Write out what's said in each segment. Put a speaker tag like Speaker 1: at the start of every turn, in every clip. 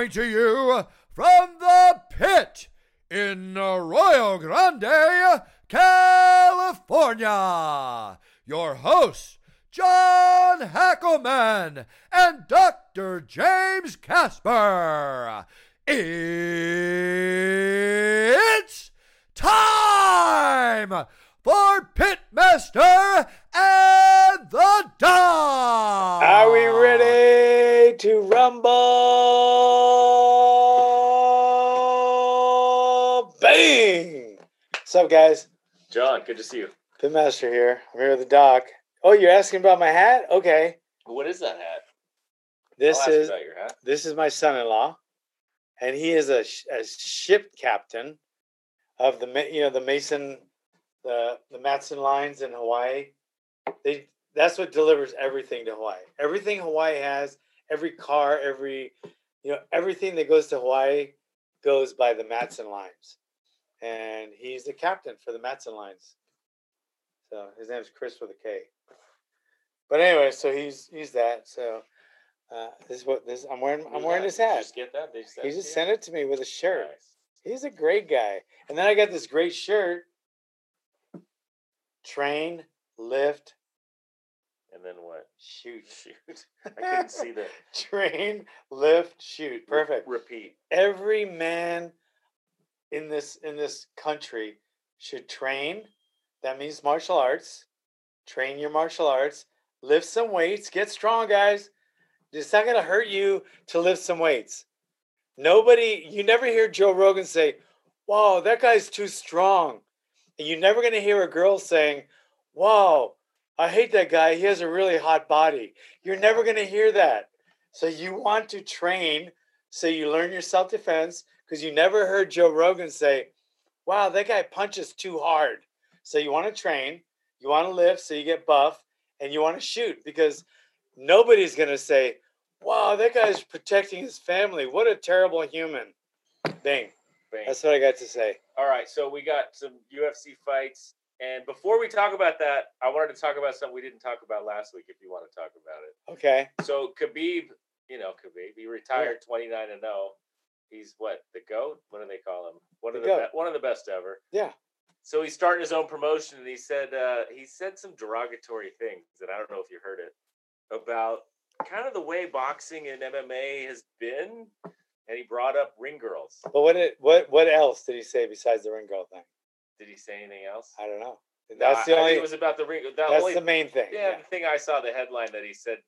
Speaker 1: coming to you from the pit in Arroyo Grande, California. Your hosts, John Hackleman and Dr. James Casper. It's time for Pitmaster and the Dog.
Speaker 2: Are we ready to rumble? Bang! What's up, guys?
Speaker 3: John, good to see you.
Speaker 2: Pitmaster here. I'm here with the doc. Oh, you're asking about my hat? Okay.
Speaker 3: What is that hat?
Speaker 2: This
Speaker 3: I'll ask
Speaker 2: is
Speaker 3: about your hat.
Speaker 2: this is my son-in-law, and he is a, a ship captain of the you know the Mason the the Matson lines in Hawaii. They that's what delivers everything to Hawaii. Everything Hawaii has, every car, every you know everything that goes to Hawaii goes by the Matson lines, and he's the captain for the Matson lines. So his name is Chris with a K. But anyway, so he's he's that. So uh, this is what this I'm wearing. I'm wearing this hat.
Speaker 3: Just get that? They just
Speaker 2: He just sent it to me with a shirt.
Speaker 3: Nice.
Speaker 2: He's a great guy. And then I got this great shirt. Train, lift,
Speaker 3: And then what?
Speaker 2: shoot.
Speaker 3: Shoot. I couldn't see the
Speaker 2: Train, lift, shoot. Perfect.
Speaker 3: repeat.
Speaker 2: Every man in this in this country should train. That means martial arts. Train your martial arts. Lift some weights. Get strong, guys. It's not gonna hurt you to lift some weights. Nobody, you never hear Joe Rogan say, Wow, that guy's too strong. And you're never gonna hear a girl saying, Wow, I hate that guy. He has a really hot body. You're never gonna hear that. So you want to train so you learn your self defense because you never heard Joe Rogan say, Wow, that guy punches too hard. So you want to train, you want to lift so you get buff, and you want to shoot because nobody's going to say, Wow, that guy's protecting his family. What a terrible human. Bang.
Speaker 3: Bang.
Speaker 2: That's what I got to say.
Speaker 3: All right, so we got some UFC fights. And before we talk about that, I wanted to talk about something we didn't talk about last week if you want to talk about it.
Speaker 2: Okay.
Speaker 3: So Khabib, you know, Khabib, he retired 29 and 0. He's what, the GOAT? What do they call him? One of
Speaker 2: The
Speaker 3: the
Speaker 2: GOAT.
Speaker 3: be- one of the best ever.
Speaker 2: Yeah.
Speaker 3: So he's starting his own promotion, and he said uh, he said some derogatory things, and I don't know if you heard it about kind of the way boxing and MMA has been, and he brought up ring girls.
Speaker 2: But what did, what what else did he say besides the ring girl thing?
Speaker 3: Did he say anything else?
Speaker 2: I don't know.
Speaker 3: No,
Speaker 2: That's the
Speaker 3: I- I
Speaker 2: only
Speaker 3: it was about the ring. The
Speaker 2: that's
Speaker 3: only,
Speaker 2: the main thing.
Speaker 3: yeah,
Speaker 2: Yeah.
Speaker 3: the thing I saw the headline that he said.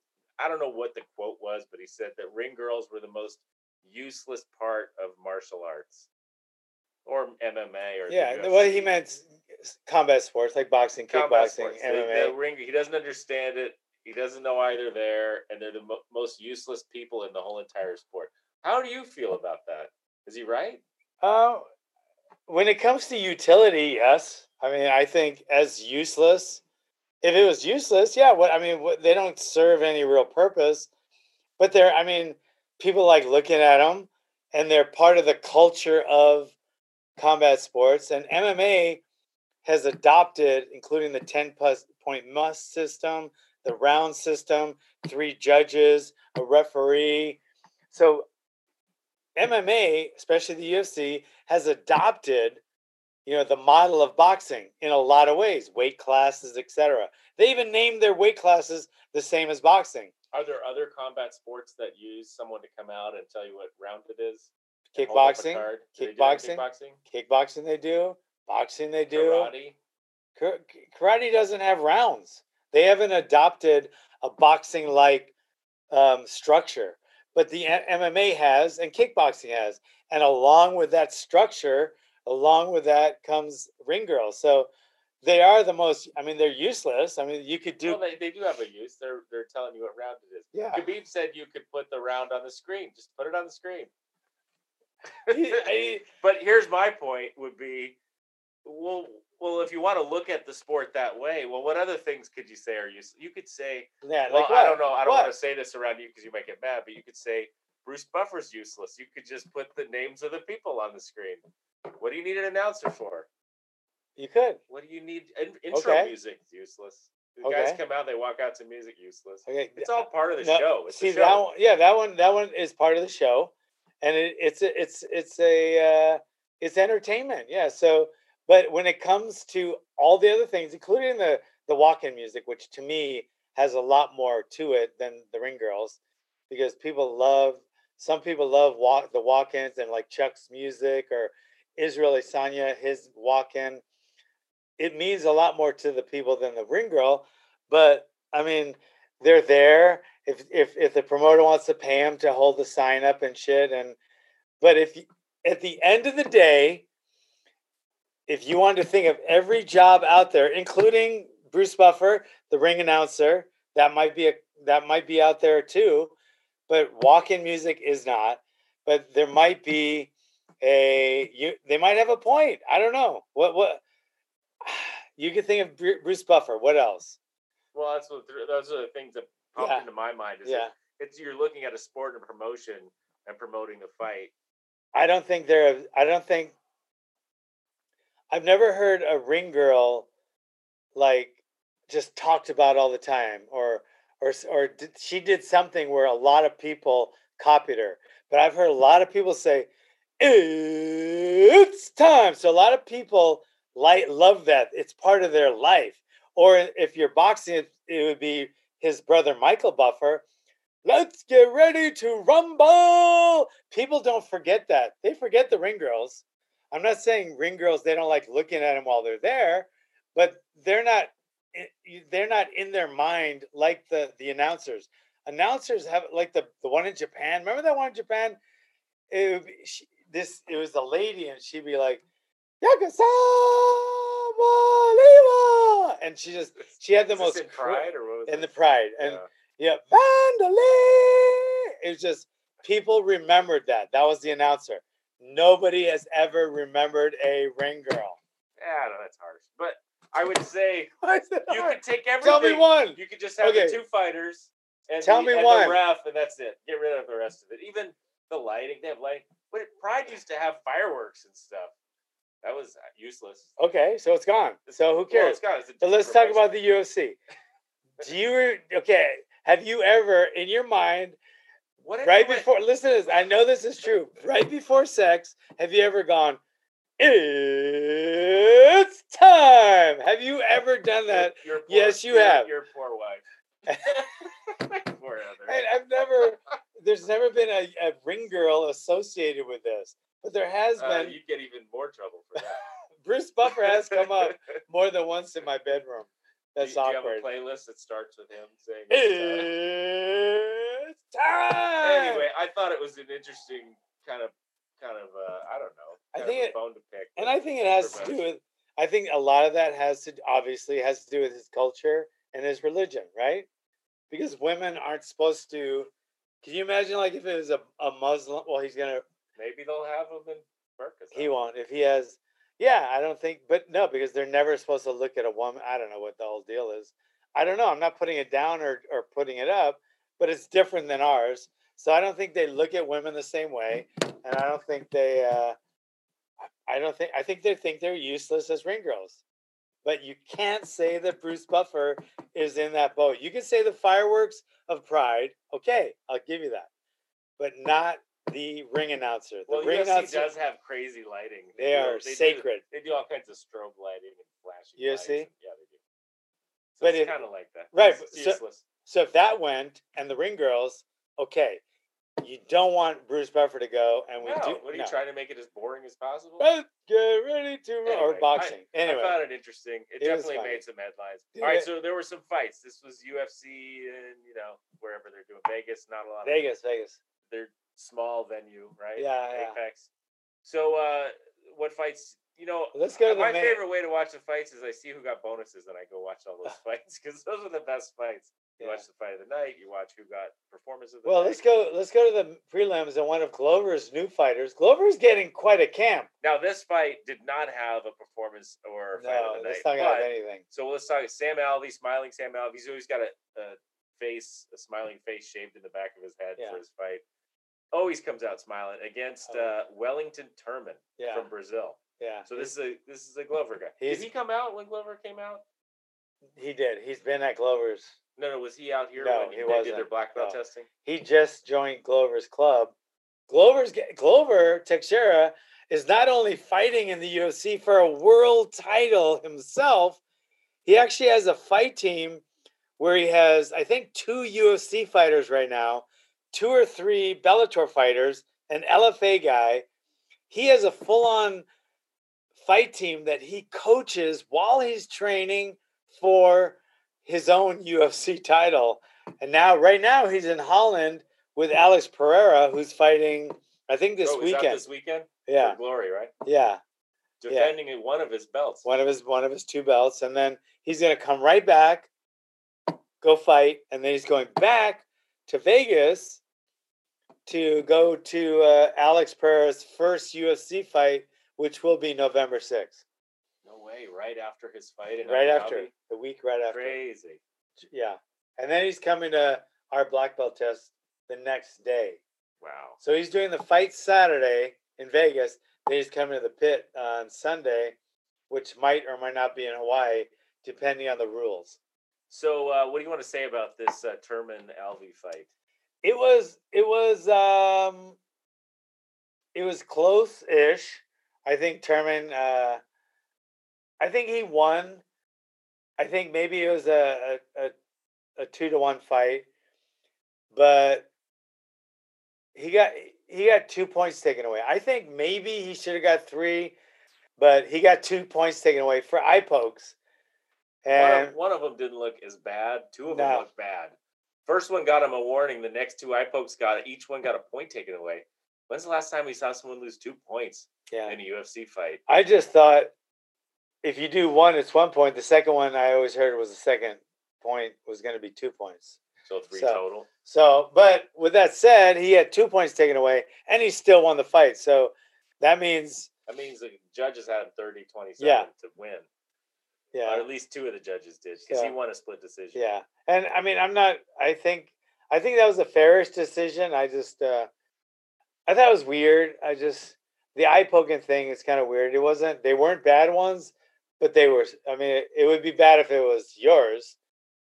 Speaker 3: I don't know what the quote was, but he said that ring girls were the most useless part of martial arts or MMA or
Speaker 2: Yeah, what he meant combat sports like boxing,
Speaker 3: combat
Speaker 2: kickboxing,
Speaker 3: sports. The-
Speaker 2: MMA.
Speaker 3: The, ring, he doesn't understand it. He doesn't know why they're there, and they're the mo- most useless people in the whole entire sport. How do you feel about that? Is he right?
Speaker 2: Uh, when it comes to utility, yes. I mean, I think as useless, if it was useless, yeah. What I mean, what, they don't serve any real purpose, but they're. I mean, people like looking at them, and they're part of the culture of combat sports. And MMA has adopted, including the ten plus point must system, the round system, three judges, a referee. So MMA, especially the UFC, has adopted, you know, the model of boxing in a lot of ways, weight classes, etc. They even named their weight classes the same as boxing.
Speaker 3: Are there other combat sports that use someone to come out and tell you what round it is? and hold up a
Speaker 2: Kickboxing,
Speaker 3: card? Do they do that in
Speaker 2: kickboxing,
Speaker 3: kickboxing,
Speaker 2: kickboxing they do, boxing they do.
Speaker 3: karate.
Speaker 2: Karate doesn't have rounds. They haven't adopted a boxing like um, structure, but the MMA has and kickboxing has. And along with that structure, along with that comes ring girls. So they are the most, I mean, they're useless. I mean, you could do,
Speaker 3: Well, they, they do have a use. They're they're telling you what round it is.
Speaker 2: yeah.
Speaker 3: Khabib said you could put the round on the screen. Just put it on the screen. But here's my point: would be, well, well, if you want to look at the sport that way, well, what other things could you say are you You could say,
Speaker 2: yeah,
Speaker 3: well,
Speaker 2: like
Speaker 3: I don't know, I don't
Speaker 2: What?
Speaker 3: want to say this around you because you might get mad, but you could say Bruce Buffer's useless. You could just put the names of the people on the screen. What do you need an announcer for?
Speaker 2: You could.
Speaker 3: What do you need? In, intro
Speaker 2: Okay.
Speaker 3: music useless. The guys come out, they walk out to music useless.
Speaker 2: Okay.
Speaker 3: It's all part of the
Speaker 2: No,
Speaker 3: show. It's
Speaker 2: See
Speaker 3: show.
Speaker 2: that one? Yeah, that one. That one is part of the show, and it, it's a, it's it's a uh, it's entertainment. Yeah. So, but when it comes to all the other things, including the the walk-in music, which to me has a lot more to it than the Ring Girls, because people love some people love walk the walk-ins and like Chuck's music or Israel Adesanya his walk-in. It means a lot more to the people than the Ring Girl, but I mean they're there if if if the promoter wants to pay them to hold the sign up and shit and but if at the end of the day if you wanted to think of every job out there including Bruce Buffer the ring announcer that might be a that might be out there too but walk-in music is not but there might be a you they might have a point i don't know what what you could think of bruce buffer what else
Speaker 3: Well, that's what those are the things that popped
Speaker 2: Yeah.
Speaker 3: into my mind. Is
Speaker 2: yeah
Speaker 3: that it's you're looking at a sport and promotion and promoting the fight.
Speaker 2: I don't think they're. I don't think. I've never heard a ring girl, like, just talked about all the time, or or or did, she did something where a lot of people copied her. But I've heard a lot of people say, "It's time." So a lot of people like love that. It's part of their life. Or if you're boxing, it, it would be his brother Michael Buffer. Let's get ready to rumble. People don't forget that. They forget the ring girls. I'm not saying ring girls they don't like looking at them while they're there, but they're not they're not in their mind like the the announcers. Announcers have like the the one in Japan. Remember that one in Japan? It would be, she, this it was a lady and she'd be like Yakasama and she just she had the most
Speaker 3: in pride or what was
Speaker 2: in the pride and
Speaker 3: Yeah.
Speaker 2: yeah, Wanderlei. It was just people remembered that. That was the announcer. Nobody has ever remembered a ring girl.
Speaker 3: Yeah, no, that's harsh. But I would say
Speaker 2: Why is it
Speaker 3: you
Speaker 2: hard?
Speaker 3: could take everything.
Speaker 2: Tell me one.
Speaker 3: You could just have
Speaker 2: Okay.
Speaker 3: the two fighters and,
Speaker 2: Tell
Speaker 3: the,
Speaker 2: me
Speaker 3: and
Speaker 2: one.
Speaker 3: the ref, and that's it. Get rid of the rest of it. Even the lighting, they have lighting. But Pride used to have fireworks and stuff. That was uh, useless.
Speaker 2: Okay, so it's gone. So who
Speaker 3: Well,
Speaker 2: cares?
Speaker 3: it's got- it's a
Speaker 2: So let's talk about the UFC. Do you okay? Have you ever, in your mind, right
Speaker 3: you went-
Speaker 2: before? Listen to this. I know this is true. Right before sex, have you ever gone? It's time. Have you ever done that?
Speaker 3: Your poor-
Speaker 2: Yes, you
Speaker 3: your-
Speaker 2: have.
Speaker 3: Your poor wife. poor Heather.
Speaker 2: And I've never, there's never been a, a ring girl associated with this, but there has
Speaker 3: Uh,
Speaker 2: been.
Speaker 3: you'd get even more trouble for that.
Speaker 2: Bruce Buffer has come up more than once in my bedroom. That's
Speaker 3: do, you- do you have a playlist that starts with him saying it's
Speaker 2: It's time.
Speaker 3: Anyway, I thought it was an interesting kind of kind of uh, I don't know.
Speaker 2: I think it-
Speaker 3: bone to pick.
Speaker 2: and I think it has to do with. I think a lot of that has to obviously has to do with his culture and his religion, right? Because women aren't supposed to. Can you imagine, like, if it was a, a Muslim? Well, he's gonna.
Speaker 3: maybe they'll have him in burkas.
Speaker 2: He won't if he has. Yeah, I don't think, but no, because they're never supposed to look at a woman. I don't know what the whole deal is. I don't know. I'm not putting it down or or putting it up, but it's different than ours. So I don't think they look at women the same way, and I don't think they. uh I don't think. I think they think they're useless as ring girls. But you can't say that Bruce Buffer is in that boat. You can say the fireworks of Pride. Okay, I'll give you that, but not the ring announcer. The
Speaker 3: Well,
Speaker 2: ring
Speaker 3: UFC
Speaker 2: announcer.
Speaker 3: does have crazy lighting.
Speaker 2: They
Speaker 3: do-
Speaker 2: are
Speaker 3: do-
Speaker 2: sacred.
Speaker 3: they do all kinds of strobe lighting and flashing.
Speaker 2: UFC?
Speaker 3: and- Yeah, they do. So
Speaker 2: But
Speaker 3: it's kind of like that.
Speaker 2: right, so- So if that went and the ring girls, okay, you don't want Bruce Buffer to go, and we
Speaker 3: no,
Speaker 2: do.
Speaker 3: what are you
Speaker 2: no.
Speaker 3: trying to make it as boring as possible?
Speaker 2: Let's get ready to ru- or boxing.
Speaker 3: I
Speaker 2: anyway,
Speaker 3: found it interesting. It,
Speaker 2: It
Speaker 3: definitely made some headlines.
Speaker 2: Did
Speaker 3: All right,
Speaker 2: it?
Speaker 3: so there were some fights. This was UFC and you know wherever they're doing Vegas. Not a lot. Of,
Speaker 2: Vegas, Vegas.
Speaker 3: they're small venue, right?
Speaker 2: Yeah, yeah.
Speaker 3: Apex. So, uh, what fights? You know,
Speaker 2: Let's go
Speaker 3: my
Speaker 2: main-
Speaker 3: favorite way to watch the fights is I see who got bonuses and I go watch all those fights because those are the best fights. You
Speaker 2: Yeah.
Speaker 3: watch the fight of the night. You watch who got performance of the
Speaker 2: Well,
Speaker 3: night.
Speaker 2: let's go. Let's go to the prelims and one of Glover's new fighters. Glover's getting quite a camp.
Speaker 3: Now, this fight did not have a performance or fight
Speaker 2: No,
Speaker 3: of the
Speaker 2: let's
Speaker 3: night.
Speaker 2: not
Speaker 3: but-
Speaker 2: anything.
Speaker 3: So let's talk Sam Alvey, smiling Sam Alvey. He's always got a, a face, a smiling face shaved in the back of his head
Speaker 2: Yeah.
Speaker 3: for his fight. Always comes out smiling against
Speaker 2: Oh.
Speaker 3: uh, Wellington Turman
Speaker 2: Yeah,
Speaker 3: from Brazil.
Speaker 2: yeah.
Speaker 3: So this is a this is a Glover guy. Did he come out when Glover came out?
Speaker 2: he did. He's been at Glover's.
Speaker 3: No, no. Was he out here
Speaker 2: No,
Speaker 3: when
Speaker 2: he
Speaker 3: they did their
Speaker 2: wasn't.
Speaker 3: black belt
Speaker 2: No.
Speaker 3: testing?
Speaker 2: He just joined Glover's club. Glover's Glover Teixeira is not only fighting in the UFC for a world title himself, he actually has a fight team where he has, I think, two UFC fighters right now, two or three Bellator fighters, an LFA guy. He has a full-on fight team that he coaches while he's training for his own UFC title. And now, right now, he's in Holland with Alex Pereira, who's fighting. I think this
Speaker 3: Oh,
Speaker 2: weekend.
Speaker 3: this weekend?
Speaker 2: Yeah,
Speaker 3: For Glory, right?
Speaker 2: yeah.
Speaker 3: Defending in one of his belts.
Speaker 2: One of his one of his two belts, and then he's gonna come right back, go fight, and then he's going back to Vegas to go to uh, Alex Pereira's first UFC fight, which will be November sixth.
Speaker 3: No way. Right after his fight in
Speaker 2: Right
Speaker 3: Abu
Speaker 2: after
Speaker 3: Dhabi?
Speaker 2: the week, right after.
Speaker 3: Crazy.
Speaker 2: Yeah, and then he's coming to our black belt test the next day.
Speaker 3: Wow.
Speaker 2: So he's doing the fight Saturday in Vegas. Then he's coming to the pit on Sunday, which might or might not be in Hawaii, depending on the rules.
Speaker 3: So, uh, what do you want to say about this uh, Turman Alvey fight?
Speaker 2: It was it was um it was close-ish. I think Turman uh I think he won. I think maybe it was a a, a, a two to one fight, but he got he got two points taken away. I think maybe he should have got three, but he got two points taken away for eye pokes.
Speaker 3: One
Speaker 2: And
Speaker 3: of, one of them didn't look as bad. Two of them looked bad. First one got him a warning. The next two eye pokes got each one got a point taken away. When's the last time we saw someone lose two points
Speaker 2: yeah.
Speaker 3: in a UFC fight?
Speaker 2: I just thought if you do one, it's one point. The second one I always heard was the second point was going to be two points.
Speaker 3: So three
Speaker 2: So-
Speaker 3: total.
Speaker 2: So, but with that said, he had two points taken away and he still won the fight. So that means,
Speaker 3: That means the judges had him 30 27
Speaker 2: Yeah.
Speaker 3: to win. Or at least two of the judges did because he won a split decision.
Speaker 2: yeah. And I mean, I'm not, I think, I think that was the fairest decision. I just, uh, I thought it was weird. I just, the eye poking thing is kind of weird. It wasn't, they weren't bad ones, but they were, I mean, it, would be bad if it was yours.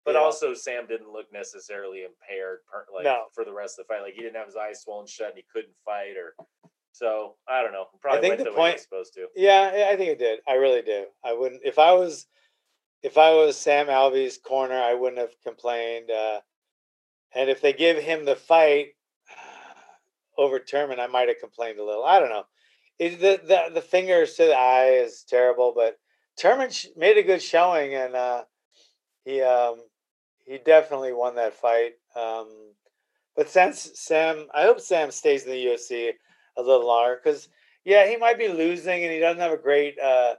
Speaker 3: But
Speaker 2: know?
Speaker 3: also, Sam didn't look necessarily impaired, like
Speaker 2: No.
Speaker 3: for the rest of the fight. Like he didn't have his eyes swollen shut and he couldn't fight, or so I don't know. Probably
Speaker 2: think
Speaker 3: went
Speaker 2: the
Speaker 3: the,
Speaker 2: point-
Speaker 3: was supposed to.
Speaker 2: Yeah, yeah, I think it did. I really do. I wouldn't if I was if I was Sam Alvey's corner, I wouldn't have complained. Uh, and if they give him the fight over Turman, I might have complained a little. I don't know. It, the, the the fingers to the eye is terrible, but Turman sh- made a good showing, and uh, he um, he definitely won that fight. Um, but since Sam, I hope Sam stays in the UFC a little longer because yeah, he might be losing and he doesn't have a great uh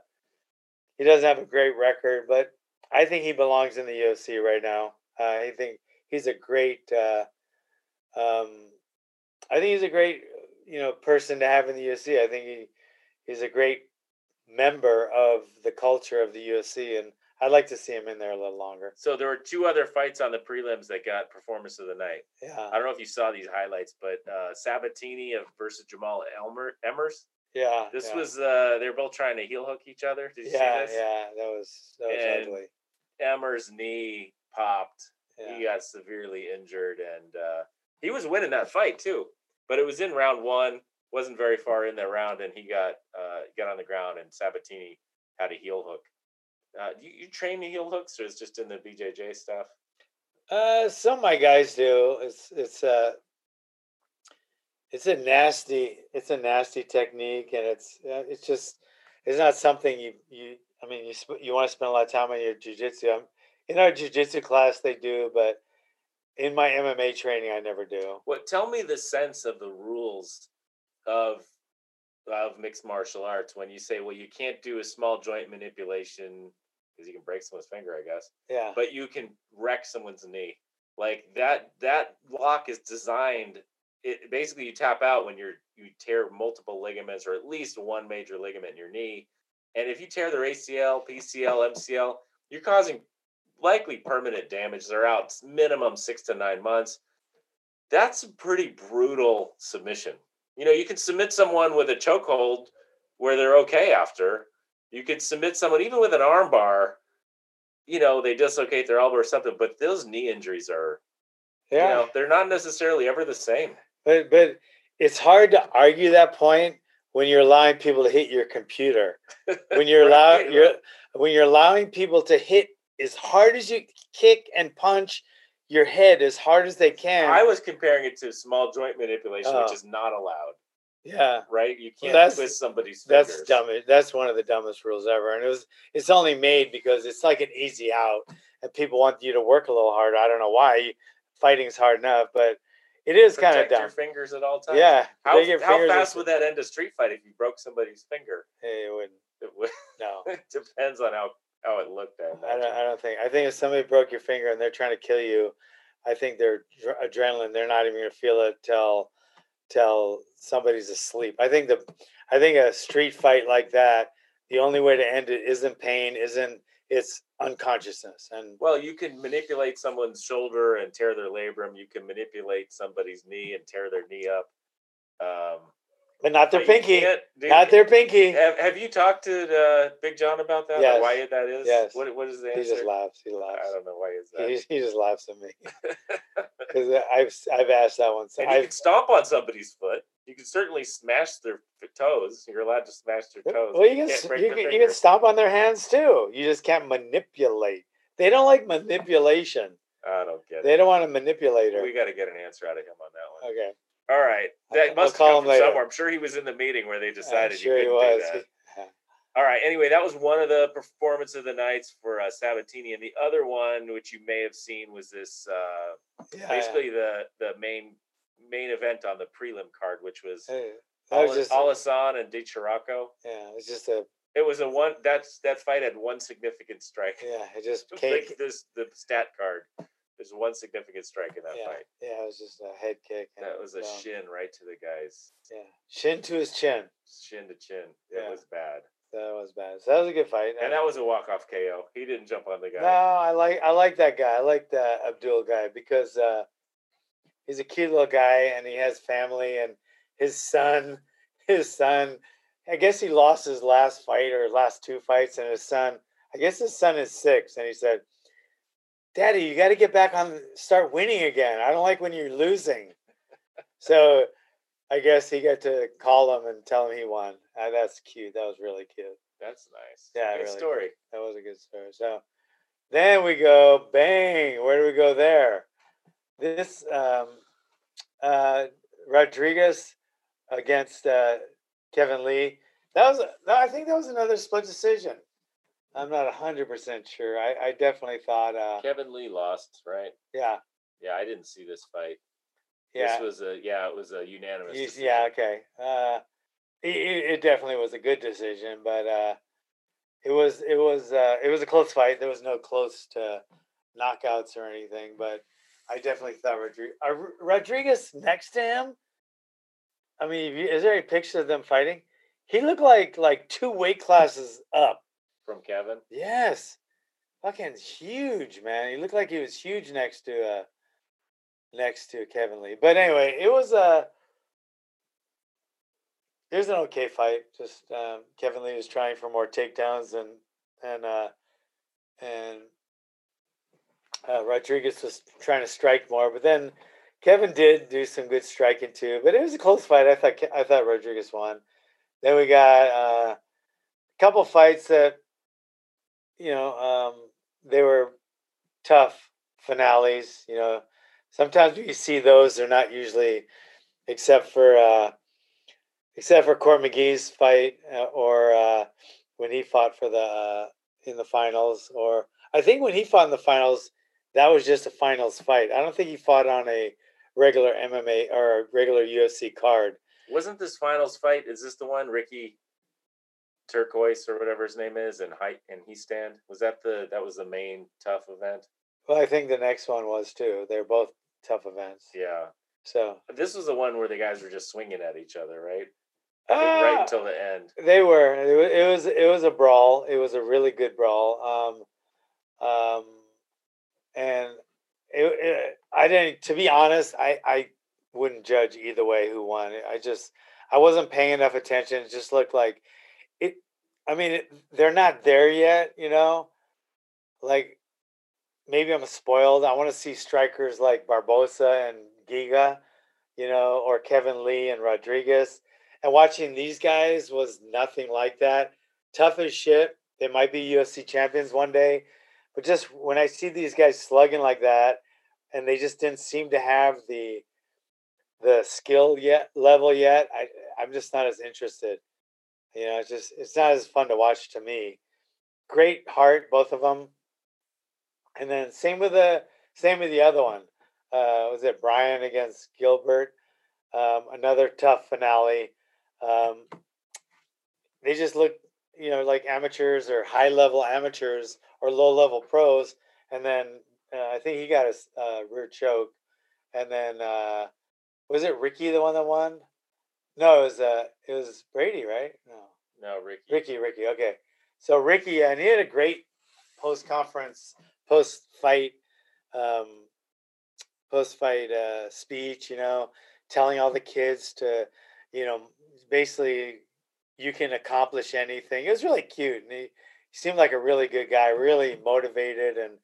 Speaker 2: he doesn't have a great record, but I think he belongs in the UFC right now. Uh, I think he's a great uh um I think he's a great you know person to have in the UFC. I think he he's a great member of the culture of the UFC and I'd like to see him in there a little longer.
Speaker 3: So there were two other fights on the prelims that got performance of the night.
Speaker 2: Yeah.
Speaker 3: I don't know if you saw these highlights, but uh, Sabatini of versus Jamal Elmer Emmers.
Speaker 2: Yeah.
Speaker 3: This
Speaker 2: yeah.
Speaker 3: was uh, they were both trying to heel hook each other. Did you
Speaker 2: yeah,
Speaker 3: see this?
Speaker 2: yeah, that was that was
Speaker 3: And-
Speaker 2: ugly.
Speaker 3: Emmers' knee popped.
Speaker 2: Yeah.
Speaker 3: He got severely injured, and uh, he was winning that fight too. But it was in round one. wasn't very far in that round, and he got uh, got on the ground, and Sabatini had a heel hook. Uh, you, you train the heel hooks, or is it just in the BJJ stuff?
Speaker 2: Uh, some of my guys do. It's it's uh it's a nasty it's a nasty technique, and it's uh, it's just it's not something you you. I mean, you sp- you want to spend a lot of time on your jujitsu. I'm in our jujitsu class they do, but in my MMA training I never do.
Speaker 3: What? Tell me the sense of the rules of of mixed martial arts when you say, well, you can't do a small joint manipulation because you can break someone's finger, I guess.
Speaker 2: Yeah,
Speaker 3: but you can wreck someone's knee. Like that that lock is designed it basically you tap out when you're you tear multiple ligaments or at least one major ligament in your knee. And if you tear their ACL, PCL, MCL, you're causing likely permanent damage. They're out minimum 6 to 9 months. That's a pretty brutal submission. You know, you can submit someone with a chokehold where they're okay after. You could submit someone even with an arm bar you know, they dislocate their elbow or something, but those knee injuries are,
Speaker 2: yeah.
Speaker 3: you know, they're not necessarily ever the same.
Speaker 2: But but it's hard to argue that point when you're allowing people to hit your computer. When you're allowing you're when you're allowing people to hit as hard as you kick and punch your head as hard as they can.
Speaker 3: I was comparing it to small joint manipulation, which
Speaker 2: Oh.
Speaker 3: is not allowed,
Speaker 2: yeah.
Speaker 3: right? You can't
Speaker 2: that's-
Speaker 3: twist somebody's fingers.
Speaker 2: That's dumb. That's one of the dumbest rules ever. And it was it's only made because it's like an easy out and people want you to work a little harder. I don't know why. Fighting's hard enough, but it is kind of dumb.
Speaker 3: your fingers at all times.
Speaker 2: Yeah.
Speaker 3: How, how fast would that end a street fight if you broke somebody's finger?
Speaker 2: Hey, it wouldn't.
Speaker 3: It would,
Speaker 2: No.
Speaker 3: it depends on how, how it looked. I
Speaker 2: I don't. I don't think. I think if somebody broke your finger and they're trying to kill you, I think their dr- adrenaline, they're not even going to feel it till till somebody's asleep. I think the I think a street fight like that, the only way to end it isn't pain, isn't it's unconsciousness. And
Speaker 3: Well, you can manipulate someone's shoulder and tear their labrum. You can manipulate somebody's knee and tear their knee up. Um,
Speaker 2: but not their
Speaker 3: but
Speaker 2: pinky.
Speaker 3: can't
Speaker 2: their pinky.
Speaker 3: Have, have you talked to uh, Big John about that?
Speaker 2: Yes.
Speaker 3: Why that is?
Speaker 2: Yes.
Speaker 3: What, what is the answer?
Speaker 2: He just laughs. He laughs.
Speaker 3: I don't know why is that.
Speaker 2: He, he just laughs at me because I've I've asked that one. So
Speaker 3: and you
Speaker 2: I've,
Speaker 3: can stomp on somebody's foot. You can certainly smash their toes. You're allowed to smash their toes.
Speaker 2: Well, you can
Speaker 3: can't
Speaker 2: s-
Speaker 3: break
Speaker 2: you can, you can stomp on their hands too. You just can't manipulate. They don't like manipulation.
Speaker 3: I don't get
Speaker 2: They
Speaker 3: it.
Speaker 2: They don't want to manipulate her.
Speaker 3: We got to get an answer out of him on that one.
Speaker 2: Okay,
Speaker 3: All right,
Speaker 2: I'll-
Speaker 3: that
Speaker 2: I'll
Speaker 3: must
Speaker 2: call
Speaker 3: come from
Speaker 2: later.
Speaker 3: somewhere. I'm sure he was in the meeting where they decided
Speaker 2: sure
Speaker 3: you
Speaker 2: he
Speaker 3: couldn't
Speaker 2: was.
Speaker 3: do that. All right. Anyway, that was one of the performance of the nights for uh, Sabatini, and the other one, which you may have seen, was this uh,
Speaker 2: Yeah,
Speaker 3: basically the the main main event on the prelim card, which was
Speaker 2: Hey, was
Speaker 3: Al-
Speaker 2: just
Speaker 3: Alhassan and Di Chirico.
Speaker 2: yeah. it was just a
Speaker 3: It was a one that's that fight had one significant strike.
Speaker 2: yeah. It just
Speaker 3: Like
Speaker 2: cake.
Speaker 3: this the stat card. There's one significant strike in that
Speaker 2: Yeah,
Speaker 3: fight.
Speaker 2: yeah. It was just a head kick.
Speaker 3: That was a
Speaker 2: done.
Speaker 3: shin right to the guy's
Speaker 2: Yeah, shin to his chin.
Speaker 3: shin to chin. It
Speaker 2: Yeah.
Speaker 3: was bad.
Speaker 2: That was bad. So that was a good fight.
Speaker 3: And that was a walk off KO. He didn't jump on the guy.
Speaker 2: No, I like I like that guy. I like that Abdul guy because uh, he's a cute little guy and he has family and his son, his son. I guess he lost his last fight or last two fights, and his son. I guess his son is six, and he said, "Daddy, you got to get back on, start winning again. I don't like when you're losing." so, I guess he got to call him and tell him he won. Uh, that's cute. That was really cute.
Speaker 3: That's nice.
Speaker 2: Yeah,
Speaker 3: Good
Speaker 2: really.
Speaker 3: story.
Speaker 2: That was a good story. So then we go bang. Where do we go there? This um, uh, Rodriguez against uh, Kevin Lee. That was I think that was another split decision. I'm not hundred percent sure. I, I definitely thought, uh,
Speaker 3: Kevin Lee lost, right?
Speaker 2: yeah,
Speaker 3: Yeah, I didn't see this fight.
Speaker 2: yeah,
Speaker 3: This was a yeah, it was a unanimous.
Speaker 2: You-
Speaker 3: decision.
Speaker 2: yeah, okay. Uh, it, it it definitely was a good decision, but uh, it was it was uh, it was a close fight. There was no close to knockouts or anything, but I definitely thought Rodriguez, uh, Rodriguez next to him. I mean, is there any picture of them fighting? He looked like like two weight classes up.
Speaker 3: From Kevin.
Speaker 2: Yes, fucking huge, man. He looked like he was huge next to uh next to Kevin Lee. But anyway, it was a it was an okay fight. Just um, Kevin Lee was trying for more takedowns and and uh and uh, Rodriguez was trying to strike more, but then Kevin did do some good striking too. But it was a close fight. I thought I thought Rodriguez won. Then we got uh, a couple fights that you know, um, they were tough finales. You know, sometimes you see those, they're not usually, except for uh, except for Court McGee's fight uh, or uh, when he fought for the uh, in the finals, or I think when he fought in the finals, that was just a finals fight. I don't think he fought on a regular MMA or a regular UFC card.
Speaker 3: Wasn't this finals fight? Is this the one Ricky Turcios or whatever his name is and height and he stand? Was that the that was the main tough event?
Speaker 2: Well, I think the next one was too. They're both tough events.
Speaker 3: Yeah.
Speaker 2: So
Speaker 3: This was the one where the guys were just swinging at each other, right? Think right
Speaker 2: Ah,
Speaker 3: until the end.
Speaker 2: They were. It was. It was. A brawl. It was a really good brawl. Um, um, and it, it, I didn't. To be honest, I I wouldn't judge either way who won. I just I wasn't paying enough attention. It just looked like. I mean, they're not there yet. You know, like maybe I'm spoiled. I want to see strikers like Barbosa and Giga. you know, or Kevin Lee and Rodriguez. And watching these guys was nothing like that. Tough as shit. They might be UFC champions one day, but just when I see these guys slugging like that, and they just didn't seem to have the the skill yet level yet, I I'm just not as interested. You know, it's just it's not as fun to watch to me. Great heart, both of them. And then same with the same with the other one. Uh, was it Brian against Gilbert? Um, another tough finale. Um, they just look, you know, like amateurs or high level amateurs or low level pros. And then uh, I think he got a uh, rear choke. And then uh, was it Ricky the one that won? No, it was uh, it was Brady, right? No,
Speaker 3: No, Ricky.
Speaker 2: Ricky, Ricky. Okay, so Ricky, and he had a great post conference, post fight, um, post fight uh, speech. You know, telling all the kids to, you know, basically you can accomplish anything. It was really cute, and he, he seemed like a really good guy, really motivated and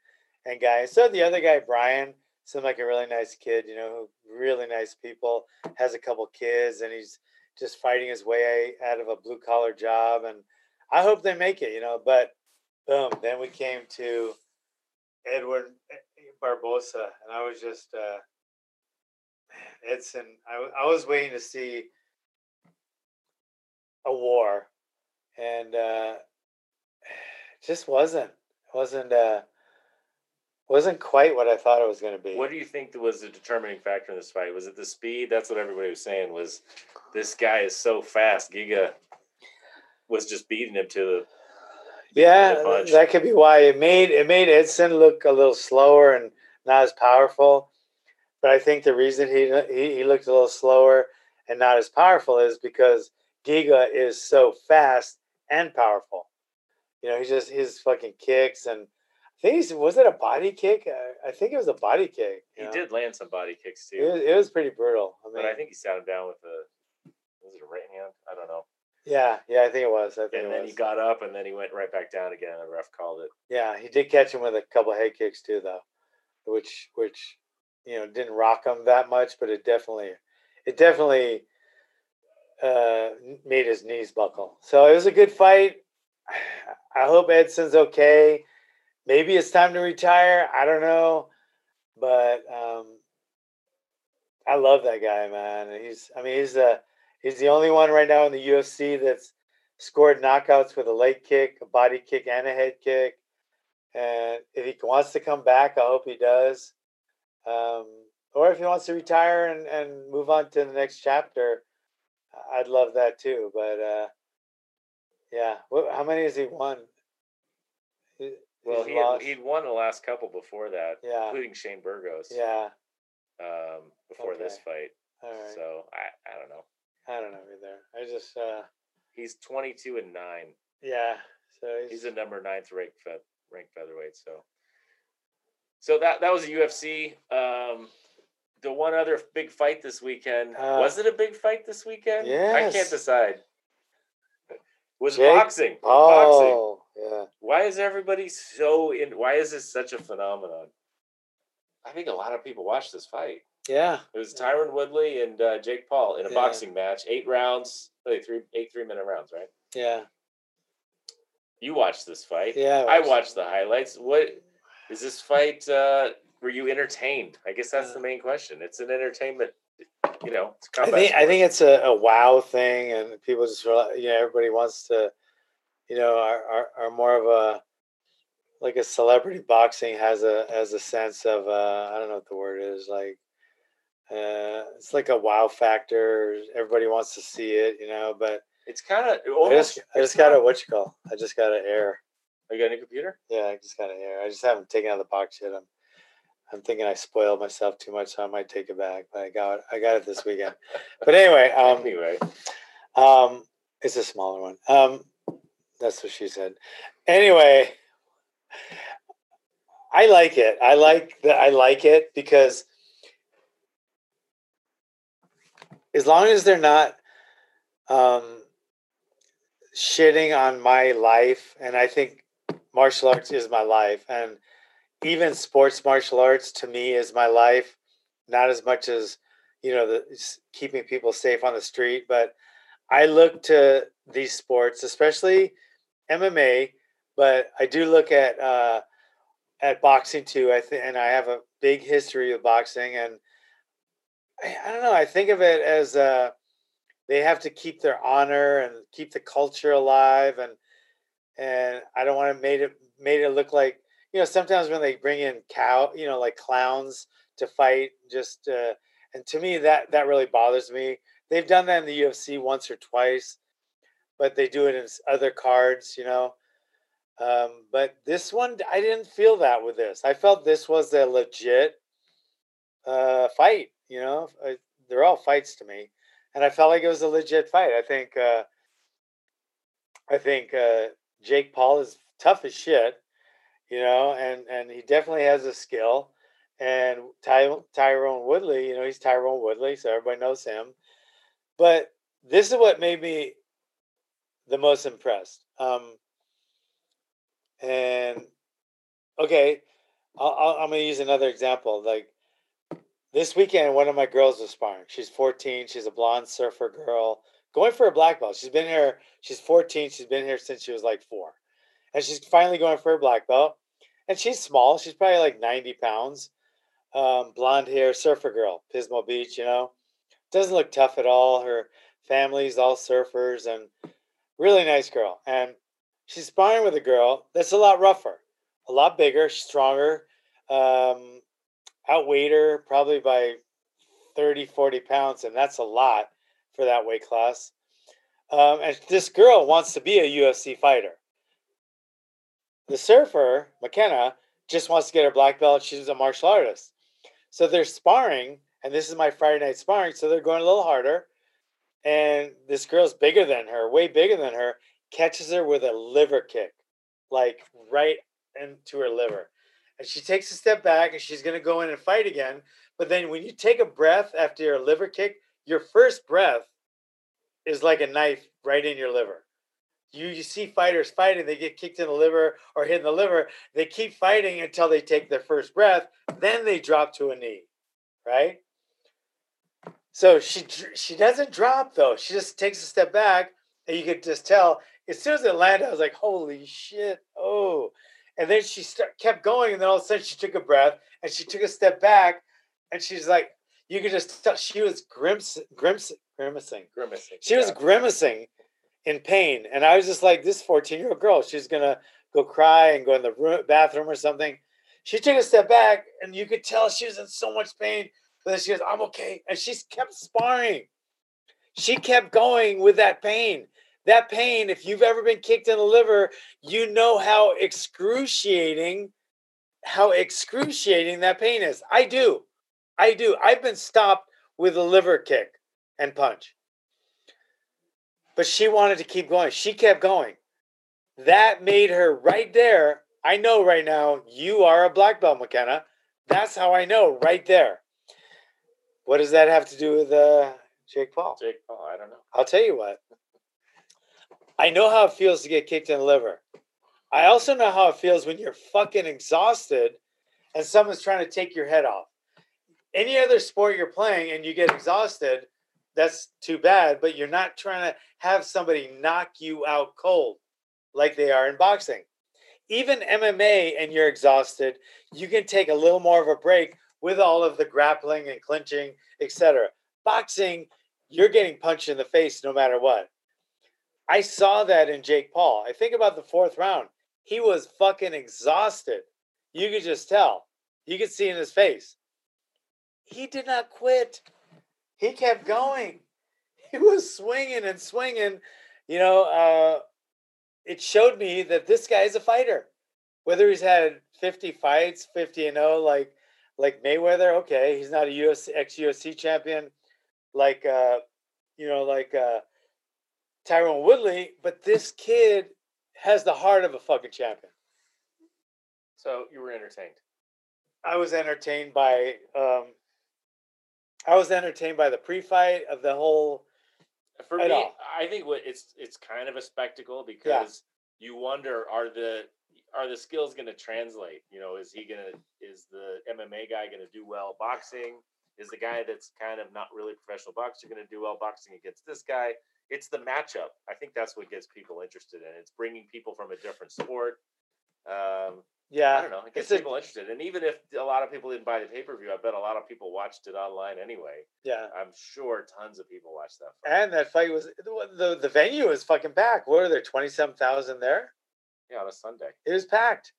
Speaker 2: and guy. So the other guy, Brian, seemed like a really nice kid. You know, really nice people. Has a couple kids, and he's just fighting his way out of a blue collar job. And I hope they make it. You know, but boom, then we came to Edward Barbosa, and I was just. Uh, Edson, I, w- I was waiting to see a war, and uh, just wasn't wasn't uh, wasn't quite what I thought it was going to be.
Speaker 3: What do you think was the determining factor in this fight? Was it the speed? That's what everybody was saying. Was this guy is so fast? Giga was just beating him to the.
Speaker 2: yeah,
Speaker 3: the
Speaker 2: that could be why it made it made Edson look a little slower and not as powerful. But I think the reason he he, he looked a little slower and not as powerful is because Giga is so fast and powerful. You know, he just his fucking kicks and I think he's, was it a body kick? I think it was a body kick.
Speaker 3: He
Speaker 2: know?
Speaker 3: did land some body kicks
Speaker 2: It
Speaker 3: too,
Speaker 2: was, it was pretty brutal. I mean,
Speaker 3: but I think he sat him down with a. Was it a right hand? I don't know.
Speaker 2: yeah, yeah, I think it was. I think
Speaker 3: And
Speaker 2: it
Speaker 3: then
Speaker 2: was.
Speaker 3: he got up, and then he went right back down again. And the ref called it.
Speaker 2: Yeah, he did catch him with a couple head kicks too, though, which which you know didn't rock him that much, but it definitely it definitely uh, made his knees buckle. So it was a good fight. I hope Edson's okay. Maybe it's time to retire. I don't know, but um, I love that guy, man. He's I mean he's the he's the only one right now in the UFC that's scored knockouts with a leg kick, a body kick, and a head kick. And if he wants to come back, I hope he does. Um, or if he wants to retire and, and move on to the next chapter, I'd love that too. But uh, yeah, what, how many has he won?
Speaker 3: Well,
Speaker 2: he's
Speaker 3: he had, he'd won the last couple before that,
Speaker 2: Yeah.
Speaker 3: including Shane Burgos.
Speaker 2: yeah.
Speaker 3: Um, before this fight,
Speaker 2: All right.
Speaker 3: so I I don't know.
Speaker 2: I don't know either. I just uh,
Speaker 3: He's twenty two and nine.
Speaker 2: yeah. So he's,
Speaker 3: He's a number ninth ranked fe- ranked featherweight. So, so that that was a UFC. Um, the one other big fight this weekend
Speaker 2: Uh,
Speaker 3: was it a big fight this weekend? Yeah.
Speaker 2: I
Speaker 3: can't decide. Was
Speaker 2: Jake
Speaker 3: boxing? Boxing.
Speaker 2: oh yeah.
Speaker 3: Why is everybody so in? Why is this such a phenomenon? I think a lot of people watched this fight.
Speaker 2: Yeah.
Speaker 3: It was Tyron Woodley and uh, Jake Paul in a
Speaker 2: Yeah.
Speaker 3: boxing match, eight rounds, like three, eight three minute rounds, right?
Speaker 2: Yeah.
Speaker 3: You watched this fight.
Speaker 2: Yeah.
Speaker 3: I watched the highlights. What is this fight? Uh, were you entertained? I guess that's the
Speaker 2: Uh,
Speaker 3: main question. It's an entertainment, you know. It's
Speaker 2: I think I think it's a, a wow thing, and people just you know everybody wants to, you know, are, are are more of a like a celebrity boxing has a has a sense of uh, I don't know what the word is like. Uh, it's like a wow factor. Everybody wants to see it, you know. But
Speaker 3: it's kind of
Speaker 2: I just I just got a what you call. I just got an air.
Speaker 3: Are you got a new computer?
Speaker 2: Yeah, I just got an air. I just haven't taken out the box yet. I'm I'm thinking I spoiled myself too much, so I might take it back. But I got I got it this weekend. But anyway, um,
Speaker 3: anyway,
Speaker 2: um, it's a smaller one. Um, that's what she said. Anyway, I like it. I like that. I like it because as long as they're not um, shitting on my life, and I think martial arts is my life, and even sports martial arts to me is my life, not as much as you know, the keeping people safe on the street. But I look to these sports, especially MMA, but I do look at uh, at boxing too. I think, and I have a big history of boxing, and I, I don't know. I think of it as uh, they have to keep their honor and keep the culture alive, and and I don't want to made it made it look like you know sometimes when they bring in cow, you know, like clowns to fight, just uh, and to me that that really bothers me. They've done that in the UFC once or twice, but they do it in other cards, you know. Um, but this one, I didn't feel that with this. I felt this was a legit uh, fight. You know, I, they're all fights to me, and I felt like it was a legit fight. I think, uh, I think uh, Jake Paul is tough as shit, you know, and and he definitely has a skill. And Ty, Tyrone Woodley, you know, he's Tyrone Woodley, so everybody knows him. But this is what made me the most impressed. Um, and okay, I'll, I'll, I'm going to use another example. Like this weekend, one of my girls was sparring. She's 14. She's a blonde surfer girl going for a black belt. She's been here. She's 14. She's been here since she was like four, and she's finally going for a black belt. And she's small. She's probably like 90 pounds. Um, blonde hair, surfer girl, Pismo Beach. You know, doesn't look tough at all. Her family's all surfers and really nice girl. And she's sparring with a girl that's a lot rougher, a lot bigger, stronger, um, outweighed her probably by 30, 40 pounds. And that's a lot for that weight class. Um, and this girl wants to be a UFC fighter. The surfer, McKenna, just wants to get her black belt. She's a martial artist. So they're sparring, and this is my Friday night sparring. So they're going a little harder. And this girl's bigger than her, way bigger than her, catches her with a liver kick, like right into her liver. And she takes a step back and she's going to go in and fight again. But then when you take a breath after your liver kick, your first breath is like a knife right in your liver. You, you see fighters fighting, they get kicked in the liver or hit in the liver. They keep fighting until they take their first breath. Then they drop to a knee, right? So she she doesn't drop though. She just takes a step back, and you could just tell. As soon as it landed, I was like, "Holy shit!" Oh, and then she start, kept going, and then all of a sudden she took a breath and she took a step back, and she's like, you could just tell she was grimace, grimace, grimacing.
Speaker 3: Grimacing.
Speaker 2: She was grimacing in pain, and I was just like, "This fourteen-year-old girl, she's gonna go cry and go in the room, bathroom or something." She took a step back, and you could tell she was in so much pain. But then she goes, "I'm okay," and she kept sparring. She kept going with that pain. That pain, if you've ever been kicked in the liver, you know how excruciating, how excruciating that pain is. I do. I do. I've been stopped with a liver kick and punch. But she wanted to keep going. She kept going. That made her right there. I know right now you are a black belt, McKenna. That's how I know right there. What does that have to do with uh, Jake Paul?
Speaker 3: Jake Paul. I don't know.
Speaker 2: I'll tell you what. I know how it feels to get kicked in the liver. I also know how it feels when you're fucking exhausted and someone's trying to take your head off. Any other sport you're playing and you get exhausted, that's too bad, but you're not trying to have somebody knock you out cold like they are in boxing. Even MMA and you're exhausted, you can take a little more of a break with all of the grappling and clinching, etc. Boxing, you're getting punched in the face no matter what. I saw that in Jake Paul. I think about the fourth round. He was fucking exhausted. You could just tell. You could see in his face. He did not quit. He kept going. He was swinging and swinging. You know, uh, it showed me that this guy is a fighter. Whether he's had 50 fights, 50 and 0, like like Mayweather, okay, he's not a UFC ex UFC champion, like uh, you know, like uh, Tyrone Woodley, but this kid has the heart of a fucking champion.
Speaker 3: So you were entertained.
Speaker 2: I was entertained by um, I was entertained by the pre-fight of the whole.
Speaker 3: For
Speaker 2: At
Speaker 3: me,
Speaker 2: all.
Speaker 3: I think what it's it's kind of a spectacle because you wonder are the are the skills going to translate? You know, is he going to is the MMA guy going to do well boxing? Is the guy that's kind of not really professional boxer going to do well boxing against this guy? It's the matchup. I think that's what gets people interested in. It's bringing people from a different sport. Um,
Speaker 2: Yeah.
Speaker 3: I don't know. It gets
Speaker 2: It's a-
Speaker 3: people interested. And even if a lot of people didn't buy the pay per view, I bet a lot of people watched it online anyway.
Speaker 2: Yeah.
Speaker 3: I'm sure tons of people watched that. Fight.
Speaker 2: And that fight was the the, venue was fucking packed. What are there? Twenty seven thousand there.
Speaker 3: Yeah, on a Sunday.
Speaker 2: It was packed.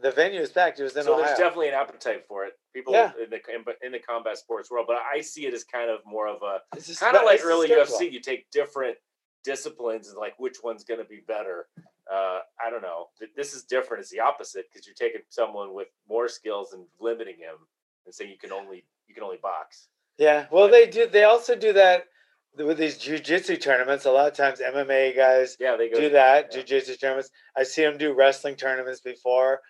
Speaker 2: The venue was packed. It was in
Speaker 3: so
Speaker 2: Ohio.
Speaker 3: there's definitely an appetite for it. People
Speaker 2: Yeah.
Speaker 3: in the in, the combat sports world, but I see it as kind of more of a kind of like
Speaker 2: a
Speaker 3: early
Speaker 2: schedule.
Speaker 3: UFC. You take different disciplines and like which one's going to be better. Uh, I don't know. This is different. It's the opposite because you're taking someone with more skills and limiting him and saying you can only you can only box.
Speaker 2: Yeah. Well, they do. They also do that with these jujitsu tournaments. A lot of times, MMA guys
Speaker 3: Yeah, they go
Speaker 2: do that.
Speaker 3: yeah.
Speaker 2: Jujitsu tournaments. I see them do wrestling tournaments before.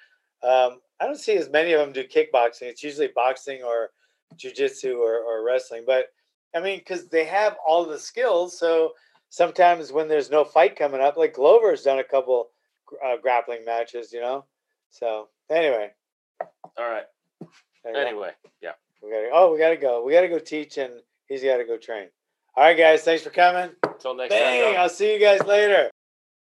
Speaker 2: Um, I don't see as many of them do kickboxing. It's usually boxing or jujitsu or, or wrestling. But I mean, because they have all the skills, so sometimes when there's no fight coming up, like Glover's done a couple uh, grappling matches, you know. So anyway,
Speaker 3: All right.
Speaker 2: go.
Speaker 3: Anyway, yeah.
Speaker 2: we gotta. Oh, we gotta go. We gotta go teach, and he's got to go train. All right, guys. Thanks for coming.
Speaker 3: Until next time.
Speaker 2: Bang! I'll see you guys later.